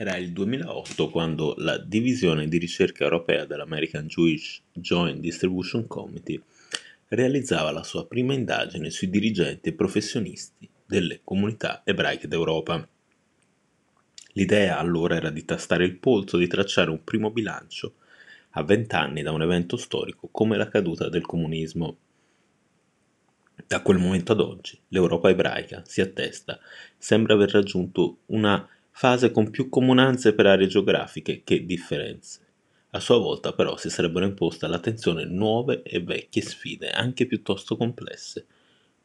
Era il 2008 quando la divisione di ricerca europea dell'American Jewish Joint Distribution Committee realizzava la sua prima indagine sui dirigenti e professionisti delle comunità ebraiche d'Europa. L'idea allora era di tastare il polso, di tracciare un primo bilancio a vent'anni da un evento storico come la caduta del comunismo. Da quel momento ad oggi l'Europa ebraica si attesta, sembra aver raggiunto una fase con più comunanze per aree geografiche che differenze. A sua volta però si sarebbero imposte all'attenzione nuove e vecchie sfide, anche piuttosto complesse,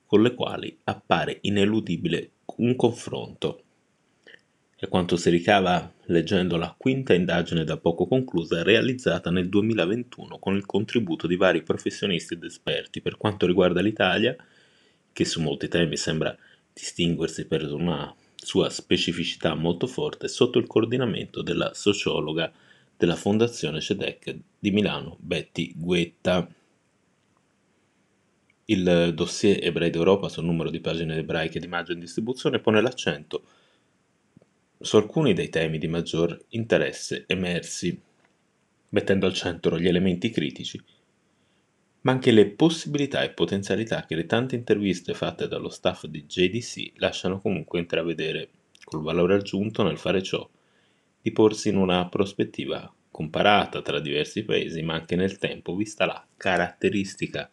con le quali appare ineludibile un confronto. È quanto si ricava leggendo la quinta indagine da poco conclusa realizzata nel 2021 con il contributo di vari professionisti ed esperti per quanto riguarda l'Italia, che su molti temi sembra distinguersi per una sua specificità molto forte sotto il coordinamento della sociologa della Fondazione CEDEC di Milano, Betty Guetta. Il dossier Ebrei d'Europa sul numero di pagine ebraiche di maggio in distribuzione pone l'accento su alcuni dei temi di maggior interesse emersi, mettendo al centro gli elementi critici ma anche le possibilità e potenzialità che le tante interviste fatte dallo staff di JDC lasciano comunque intravedere, col valore aggiunto nel fare ciò, di porsi in una prospettiva comparata tra diversi paesi, ma anche nel tempo, vista la caratteristica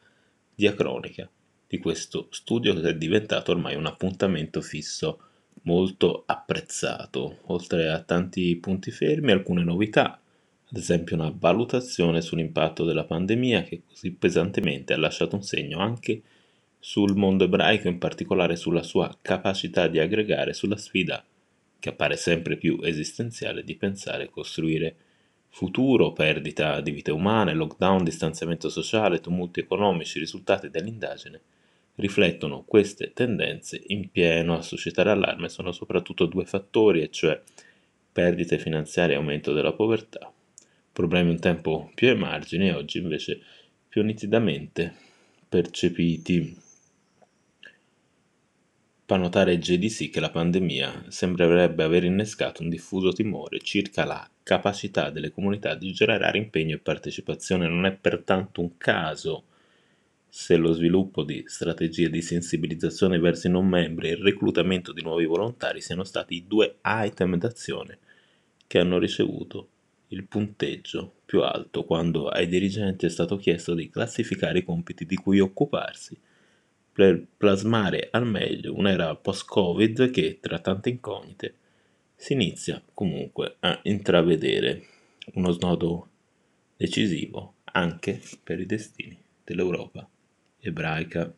diacronica di questo studio che è diventato ormai un appuntamento fisso molto apprezzato, oltre a tanti punti fermi, alcune novità, ad esempio una valutazione sull'impatto della pandemia che così pesantemente ha lasciato un segno anche sul mondo ebraico, in particolare sulla sua capacità di aggregare sulla sfida che appare sempre più esistenziale di pensare e costruire futuro, perdita di vite umane, lockdown, distanziamento sociale, tumulti economici, risultati dell'indagine, riflettono queste tendenze in pieno. A suscitare allarme sono soprattutto due fattori, e cioè perdite finanziarie e aumento della povertà, problemi un tempo più ai margini e oggi invece più nitidamente percepiti. Fa notare JDC che la pandemia sembrerebbe aver innescato un diffuso timore circa la capacità delle comunità di generare impegno e partecipazione. Non è pertanto un caso se lo sviluppo di strategie di sensibilizzazione verso i non membri e il reclutamento di nuovi volontari siano stati i due item d'azione che hanno ricevuto il punteggio più alto quando ai dirigenti è stato chiesto di classificare i compiti di cui occuparsi per plasmare al meglio un'era post-Covid che, tra tante incognite, si inizia comunque a intravedere uno snodo decisivo anche per i destini dell'Europa ebraica.